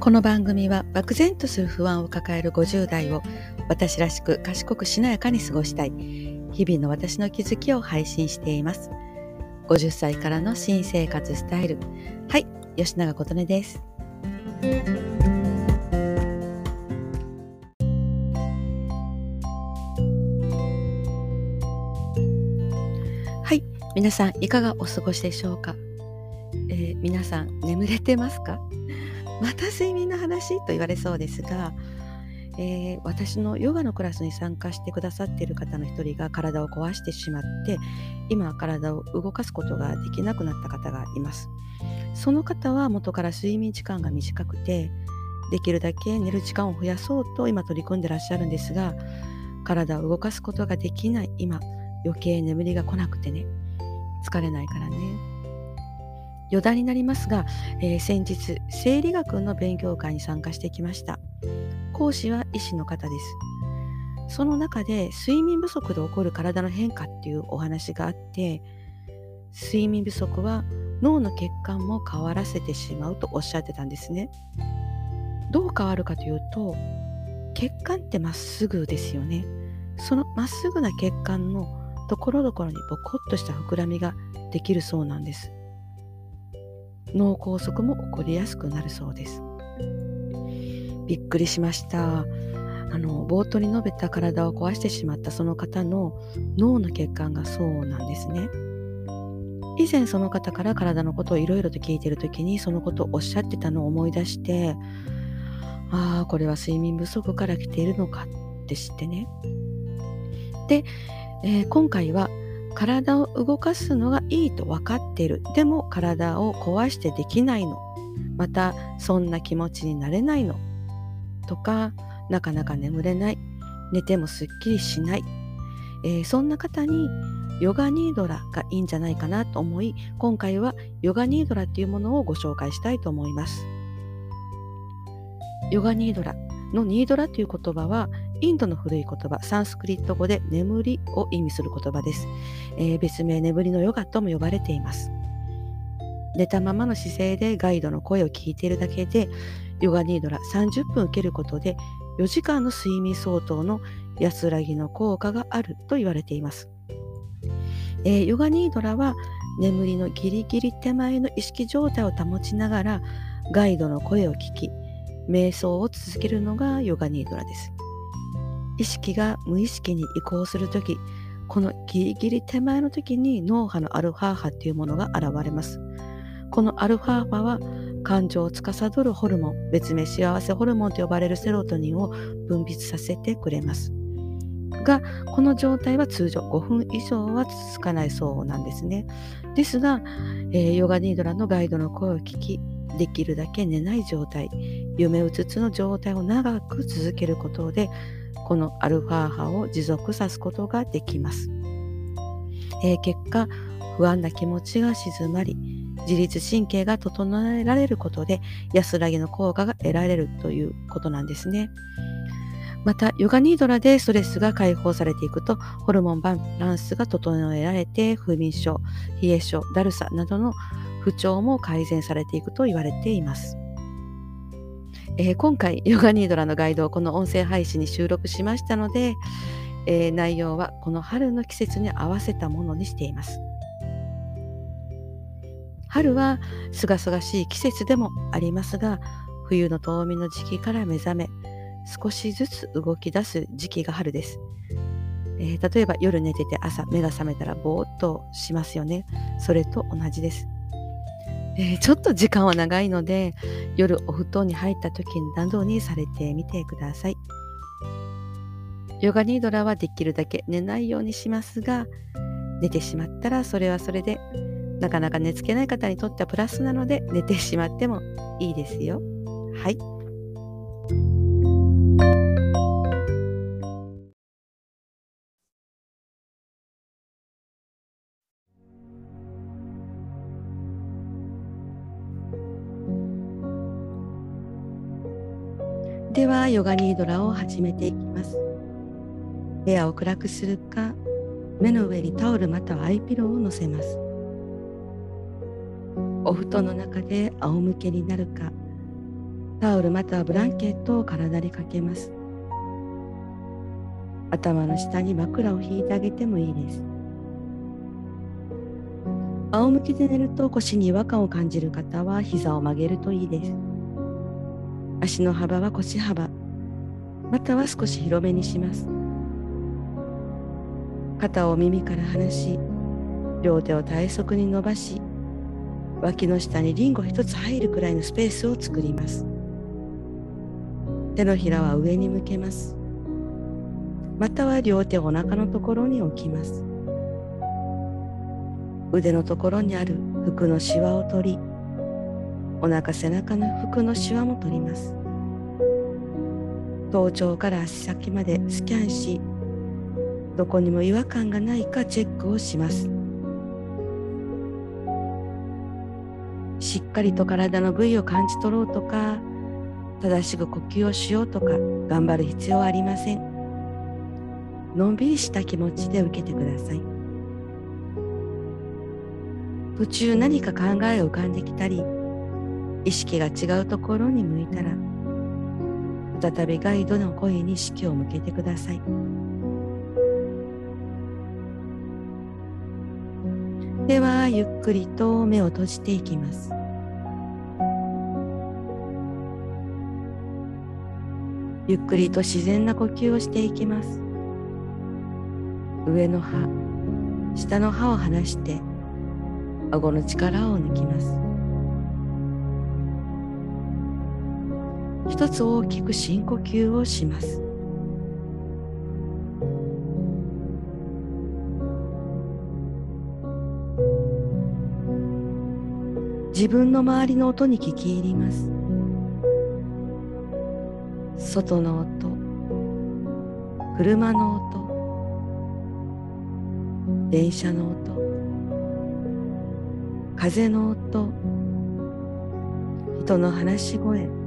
この番組は漠然とする不安を抱える50代を私らしく賢くしなやかに過ごしたい日々の私の気づきを配信しています。50歳からの新生活スタイル。はい吉永琴音です。はい皆さんいかがお過ごしでしょうか、えー、皆さん眠れてますか？また睡眠の話と言われそうですが、えー、私のヨガのクラスに参加してくださっている方の一人が体を壊してしまって今体を動かすことができなくなった方がいます。その方は元から睡眠時間が短くてできるだけ寝る時間を増やそうと今取り組んでらっしゃるんですが体を動かすことができない今余計眠りが来なくてね疲れないからね。余談になりますが、えー、先日生理学の勉強会に参加してきました。講師は医師の方です。その中で睡眠不足で起こる体の変化っていうお話があって睡眠不足は脳の血管も変わらせてしまうとおっしゃってたんですね。どう変わるかというと血管ってまっすぐですよね。そのまっすぐな血管のところどころにボコッとした膨らみができるそうなんです。脳梗塞も起こりやすくなるそうです。びっくりしました。あの冒頭に述べた体を壊してしまったその方の脳の血管がそうなんですね。以前その方から体のことをいろいろと聞いてる時にそのことをおっしゃってたのを思い出してああこれは睡眠不足から来ているのかって知ってね。で、えー、今回は体を動かすのがいいと分かってる。でも体を壊してできないの。またそんな気持ちになれないの。とかなかなか眠れない。寝てもすっきりしない、えー、そんな方にヨガニードラがいいんじゃないかなと思い今回はヨガニードラっていうものをご紹介したいと思います。ヨガニードラのニードラという言葉はインドの古い言葉サンスクリット語で眠りを意味する言葉です、えー、別名眠りのヨガとも呼ばれています。寝たままの姿勢でガイドの声を聞いているだけでヨガニードラ30分受けることで4時間の睡眠相当の安らぎの効果があると言われています、えー、ヨガニードラは眠りのギリギリ手前の意識状態を保ちながらガイドの声を聞き瞑想を続けるのがヨガニードラです。意識が無意識に移行するとき、このギリギリ手前の時に脳波のアルファ波っていうものが現れます。このアルファ波は感情を司るホルモン、別名幸せホルモンと呼ばれるセロトニンを分泌させてくれます。が、この状態は通常5分以上は続かないそうなんですね。ですが、えー、ヨガニードラのガイドの声を聞き、できるだけ寝ない状態夢うつつの状態を長く続けることでこのアルファ波を持続さすことができます、えー、結果不安な気持ちが静まり自律神経が整えられることで安らぎの効果が得られるということなんですね。また、ヨガニードラでストレスが解放されていくと、ホルモンバランスが整えられて、不眠症、冷え症、だるさなどの不調も改善されていくと言われています。えー、今回、ヨガニードラのガイドをこの音声配信に収録しましたので、えー、内容はこの春の季節に合わせたものにしています。春はすがすがしい季節でもありますが、冬の冬眠の時期から目覚め、少しずつ動き出す時期が春です。えー、例えば夜寝てて朝目が覚めたらぼーっとしますよね。それと同じです。えー、ちょっと時間は長いので夜お布団に入った時などにされてみてください。ヨガニードラはできるだけ寝ないようにしますが寝てしまったらそれはそれでなかなか寝つけない方にとってはプラスなので寝てしまってもいいですよ。はい。ヨガニードラを始めていきます。部屋を暗くするか目の上にタオルまたはアイピローを乗せます。お布団の中で仰向けになるかタオルまたはブランケットを体にかけます。頭の下に枕を引いてあげてもいいです。仰向きで寝ると腰に違和感を感じる方は膝を曲げるといいです。足の幅は腰幅。または少し広めにします。肩を耳から離し両手を体側に伸ばし脇の下にリンゴ一つ入るくらいのスペースを作ります。手のひらは上に向けます。または両手をお腹のところに置きます。腕のところにある服のシワを取りお腹背中の服のシワも取ります。頭頂から足先までスキャンしどこにも違和感がないかチェックをします。しっかりと体の部位を感じ取ろうとか正しく呼吸をしようとか頑張る必要はありません。のんびりした気持ちで受けてください。途中何か考えを浮かんできたり意識が違うところに向いたら再びガイドの声に意識を向けてください。ではゆっくりと目を閉じていきます。ゆっくりと自然な呼吸をしていきます。上の歯下の歯を離して顎の力を抜きます。一つ大きく深呼吸をします。自分の周りの音に聞き入ります。外の音。車の音。電車の音。風の音。人の話し声。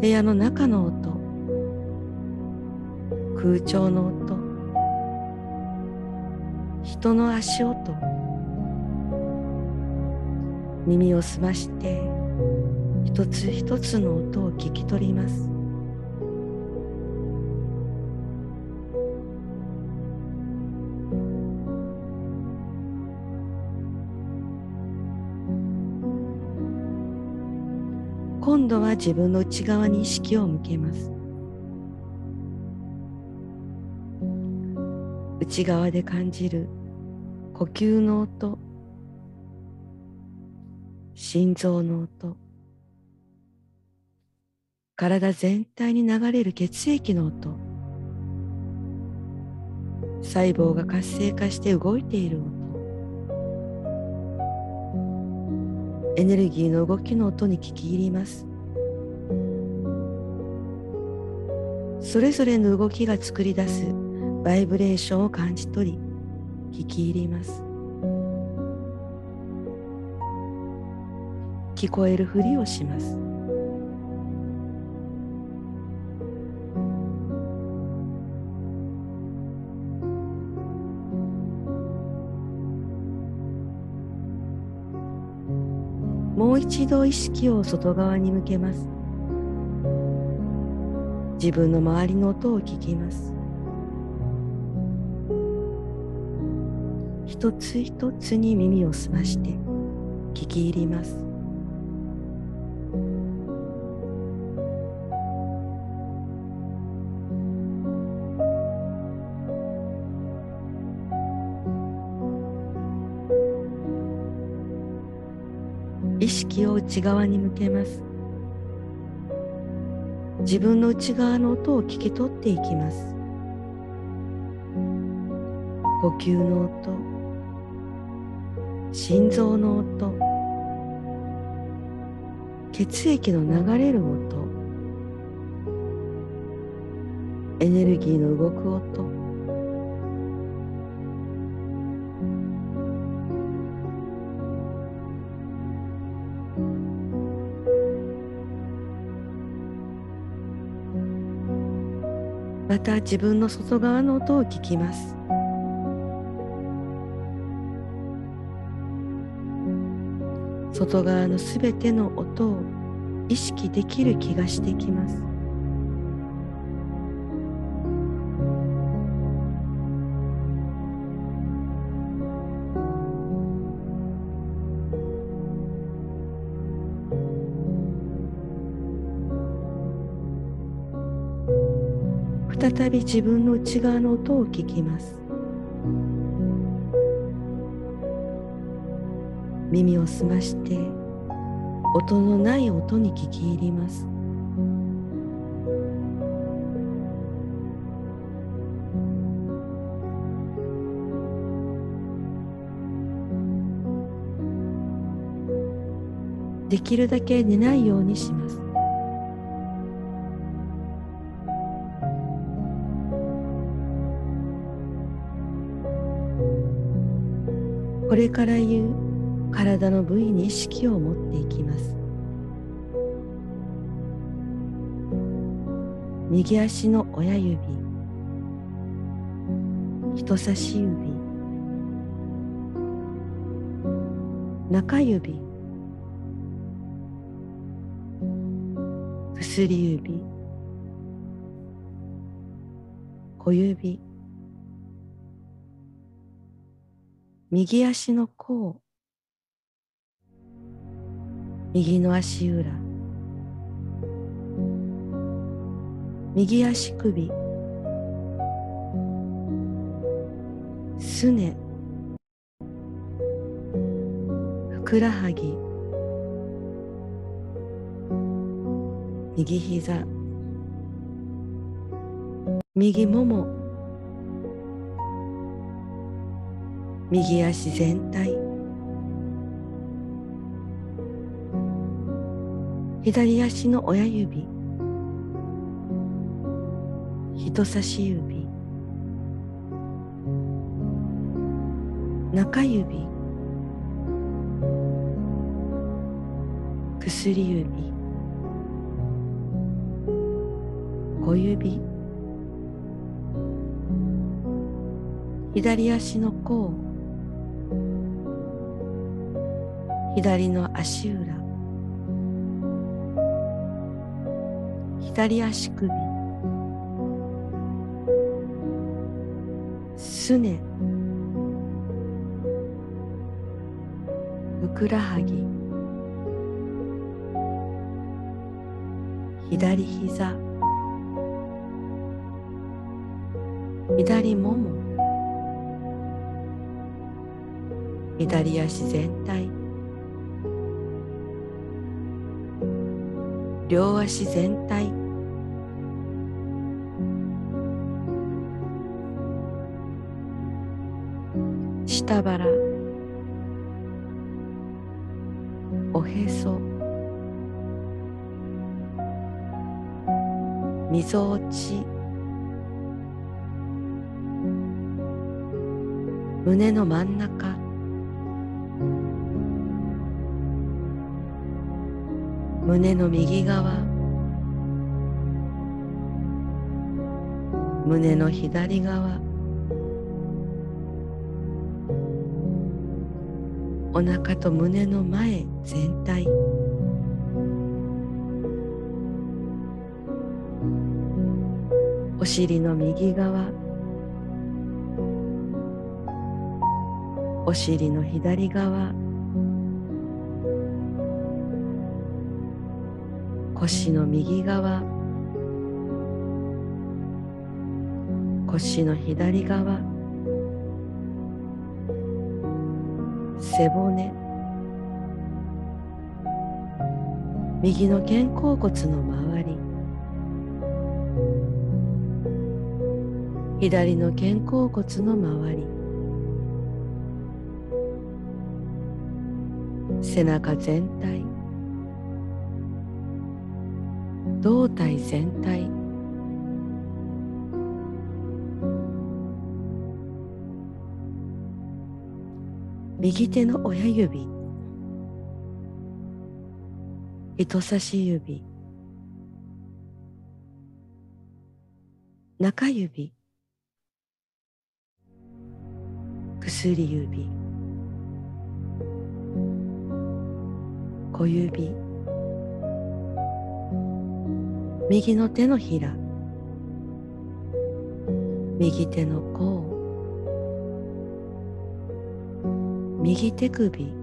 部屋の中の音。空調の音。人の足音。耳を澄まして一つ一つの音を聞き取ります。度は自分の内側に意識を向けます。内側で感じる呼吸の音心臓の音体全体に流れる血液の音細胞が活性化して動いている音エネルギーの動きの音に聞き入ります。それぞれの動きが作り出すバイブレーションを感じ取り聞き入ります。聞こえるふりをします。もう一度意識を外側に向けます。自分の周りの音を聞きます。一つ一つに耳を澄まして聞き入ります。意識を内側に向けます。自分の内側の音を聞き取っていきます。呼吸の音心臓の音血液の流れる音エネルギーの動く音また自分の外側の音を聞きます。外側のすべての音を意識できる気がしてきます。再び自分の内側の音を聞きます。耳を澄まして音のない音に聞き入ります。できるだけ寝ないようにします。これから言う体の部位に意識を持っていきます。右足の親指人差し指中指薬指小指。右足の甲。右の足裏。右足首。すね。ふくらはぎ。右膝。右もも。右足全体。左足の親指。人差し指。中指。薬指。小指。左足の甲。左の足裏。左足首。すね。ふくらはぎ。左膝。左もも。左足全体。両足全体。下腹。おへそ。みぞおち。胸の真ん中。胸の右側。胸の左側。お腹と胸の前全体。お尻の右側。お尻の左側。腰の右側。腰の左側。背骨。右の肩甲骨の周り。左の肩甲骨の周り。背中全体。胴体全体。右手の親指。人差し指。中指。薬指。小指。右の手のひら。右手の甲。右手首。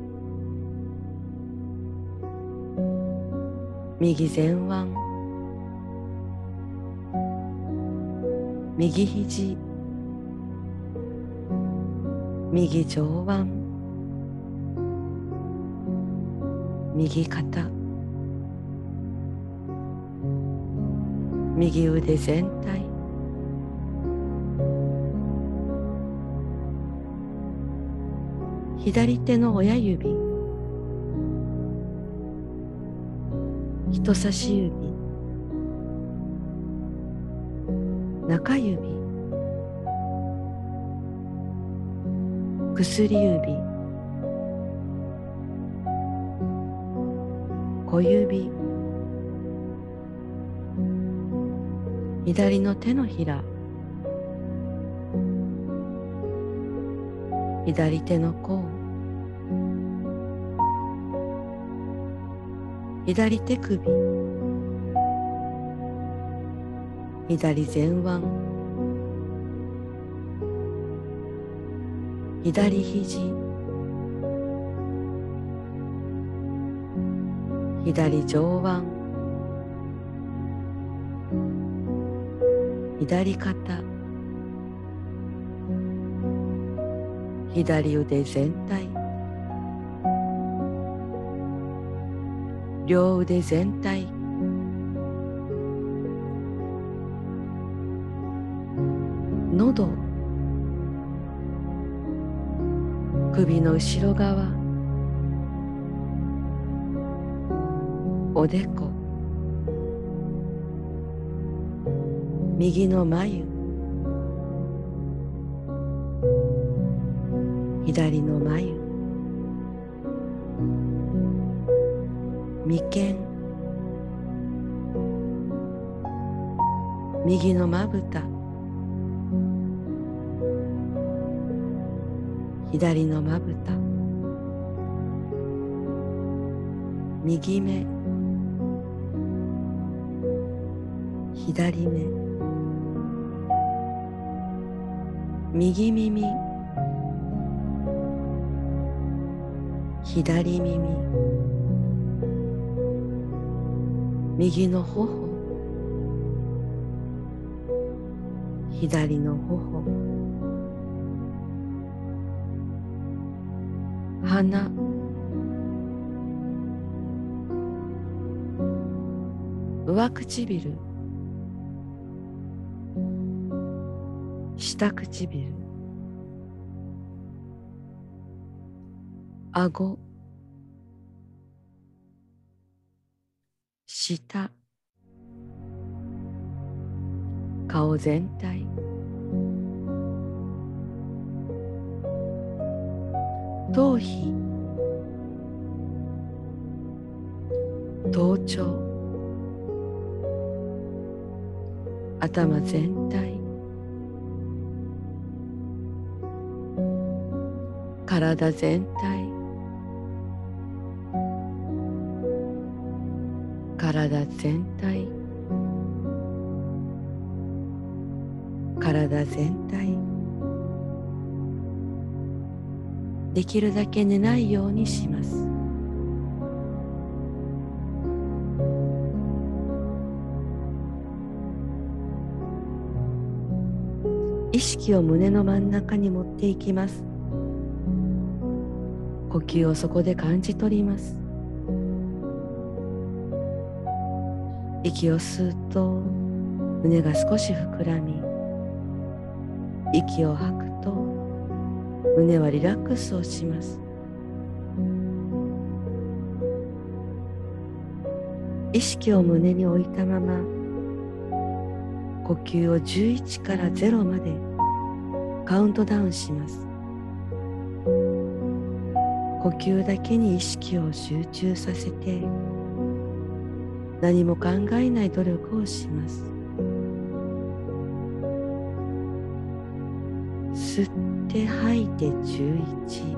右前腕。右肘。右上腕。右肩。右腕全体。左手の親指。人差し指。中指。薬指。小指。左の手のひら。左手の甲。左手首。左前腕。左肘。左上腕。左肩。左腕全体。両腕全体。喉。首の後ろ側。おでこ。右の眉。左の眉。眉間。右のまぶた。左のまぶた。右目。左目。右耳左耳右の頬左の頬鼻上唇。下唇。顎。下。顔全体。頭皮。頭頂。頭全体。体全体。体全体。体全体。できるだけ寝ないようにします。意識を胸の真ん中に持っていきます。呼吸をそこで感じ取ります。息を吸うと胸が少し膨らみ息を吐くと胸はリラックスをします。意識を胸に置いたまま呼吸を11から0までカウントダウンします。呼吸だけに意識を集中させて何も考えない努力をします。吸って吐いて11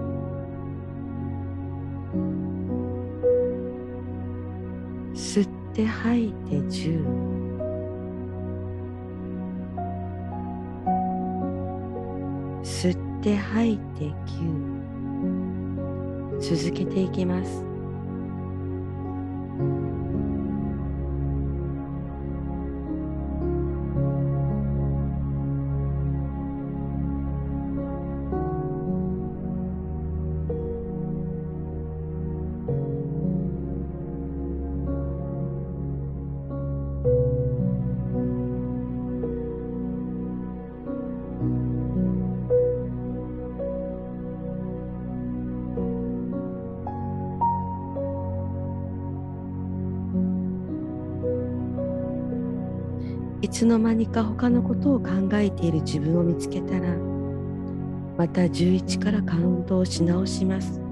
吸って吐いて10吸って吐いて9続けていきます。いつの間にか他のことを考えている自分を見つけたらまた11からカウントをし直します。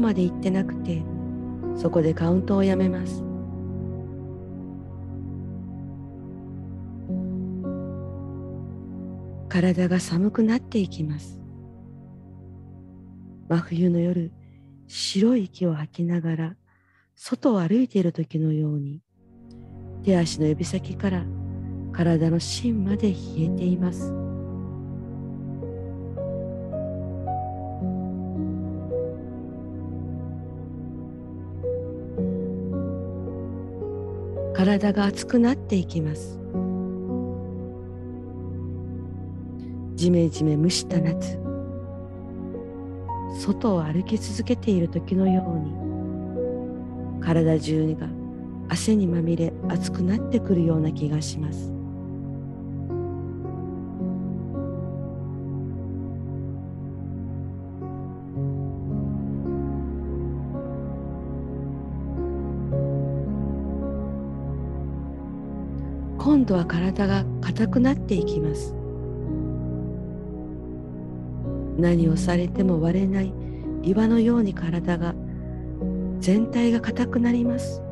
ロまで行ってなくてそこでカウントをやめます。体が寒くなっていきます。真冬の夜白い息を吐きながら外を歩いている時のように手足の指先から体の芯まで冷えています。体が熱くなっていきます。じめじめ蒸した夏。外を歩き続けている時のように体中が汗にまみれ熱くなってくるような気がします。度は体が硬くなっていきます。何をされても割れない岩のように体が全体が硬くなります。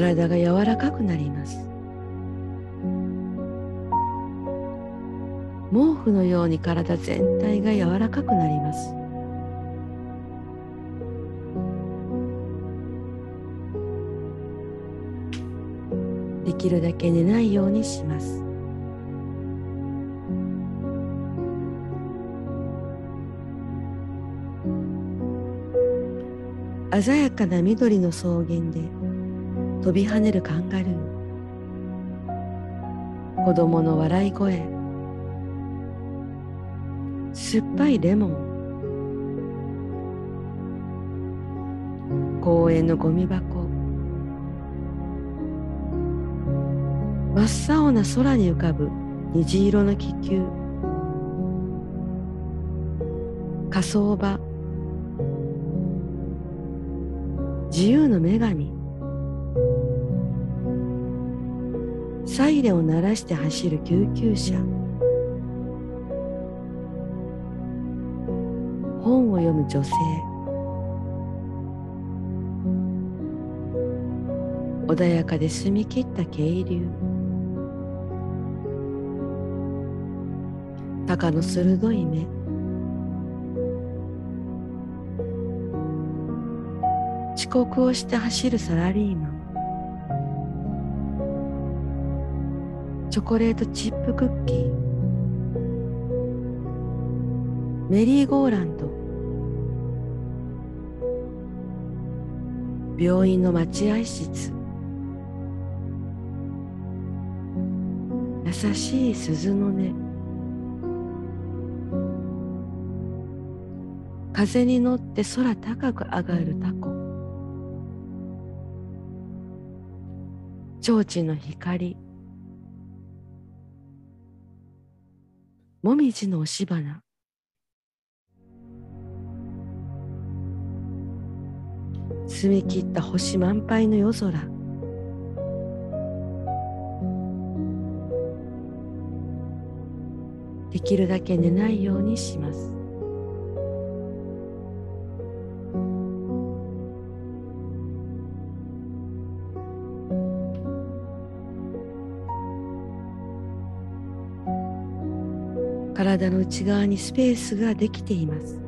体が柔らかくなります。毛布のように体全体が柔らかくなります。できるだけ寝ないようにします。鮮やかな緑の草原で飛び跳ねるカンガルー。子供の笑い声。酸っぱいレモン。公園のゴミ箱。真っ青な空に浮かぶ虹色の気球。火葬場。自由の女神。サイレンを鳴らして走る救急車。本を読む女性。穏やかで澄み切った渓流。鷹の鋭い目。遅刻をして走るサラリーマン。チョコレートチップクッキー。メリーゴーランド。病院の待合室。優しい鈴の音。風に乗って空高く上がるタコ。提灯の光。もみじの押し花澄み切った星満杯の夜空。できるだけ寝ないようにします。体の内側にスペースができています。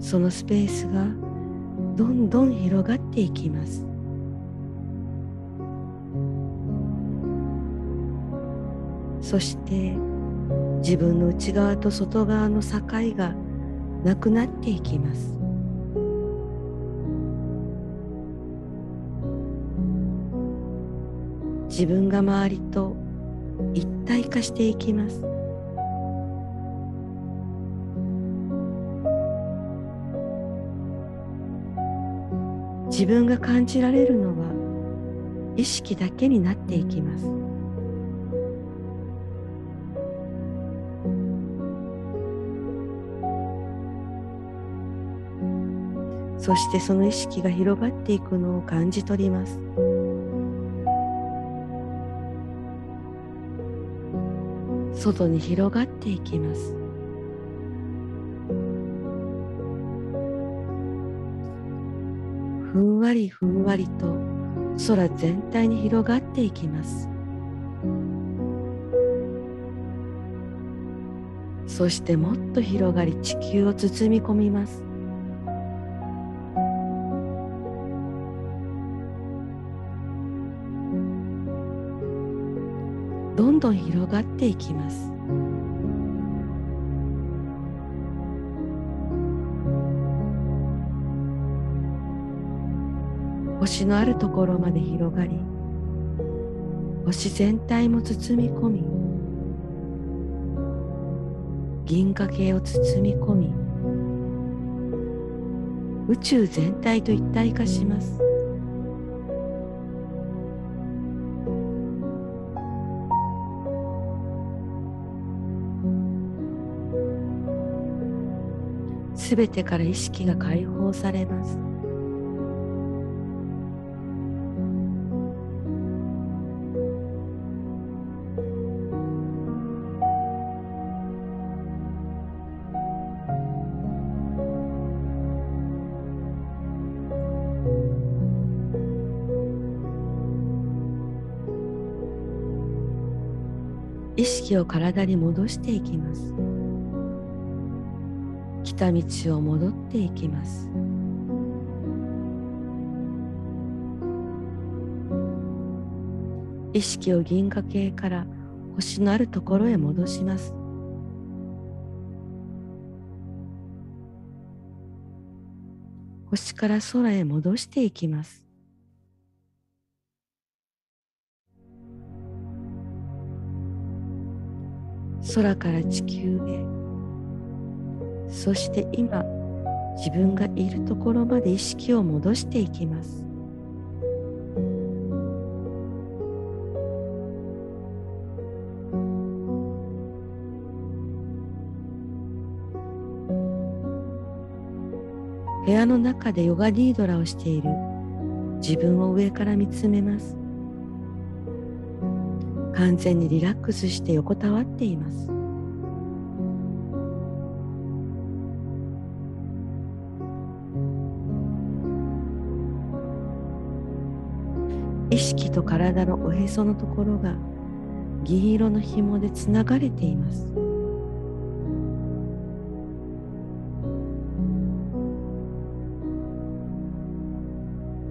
そのスペースがどんどん広がっていきます。そして自分の内側と外側の境がなくなっていきます。自分が周りと体化していきます。自分が感じられるのは意識だけになっていきます。そしてその意識が広がっていくのを感じ取ります。外に広がっていきます。ふんわりふんわりと空全体に広がっていきます。そしてもっと広がり地球を包み込みます。広がっていきます。星のあるところまで広がり星全体も包み込み銀河系を包み込み宇宙全体と一体化します。すべてから意識が解放されます。意識を体に戻していきます。た道を戻っていきます。意識を銀河系から星のあるところへ戻します。星から空へ戻していきます。空から地球へそして今自分がいるところまで意識を戻していきます。部屋の中でヨガニードラをしている。自分を上から見つめます。完全にリラックスして横たわっています。識と体のおへそのところが銀色の紐でつながれています。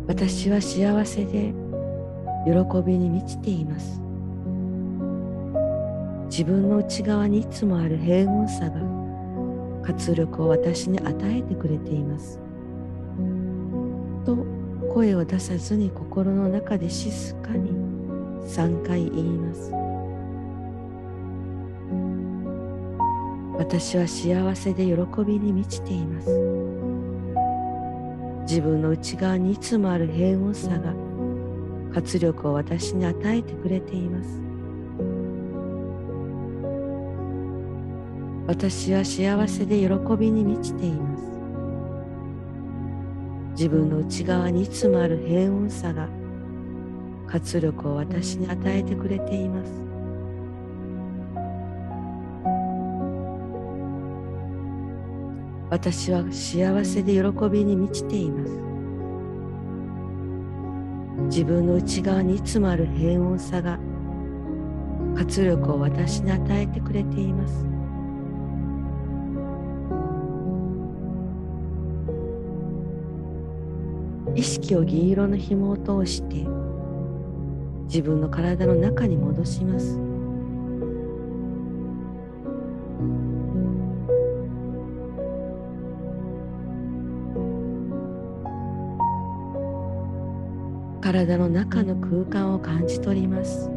私は幸せで喜びに満ちています。自分の内側にいつもある平穏さが活力を私に与えてくれています。と声を出さずに心の中で静かに3回言います。私は幸せで喜びに満ちています。自分の内側にいつもある平穏さが活力を私に与えてくれています。私は幸せで喜びに満ちています。自分の内側にいつもある平穏さが活力を私に与えてくれています。私は幸せで喜びに満ちています。自分の内側にいつもある平穏さが活力を私に与えてくれています。意識を銀色の紐を通して自分の体の中に戻します。体の中の空間を感じ取ります。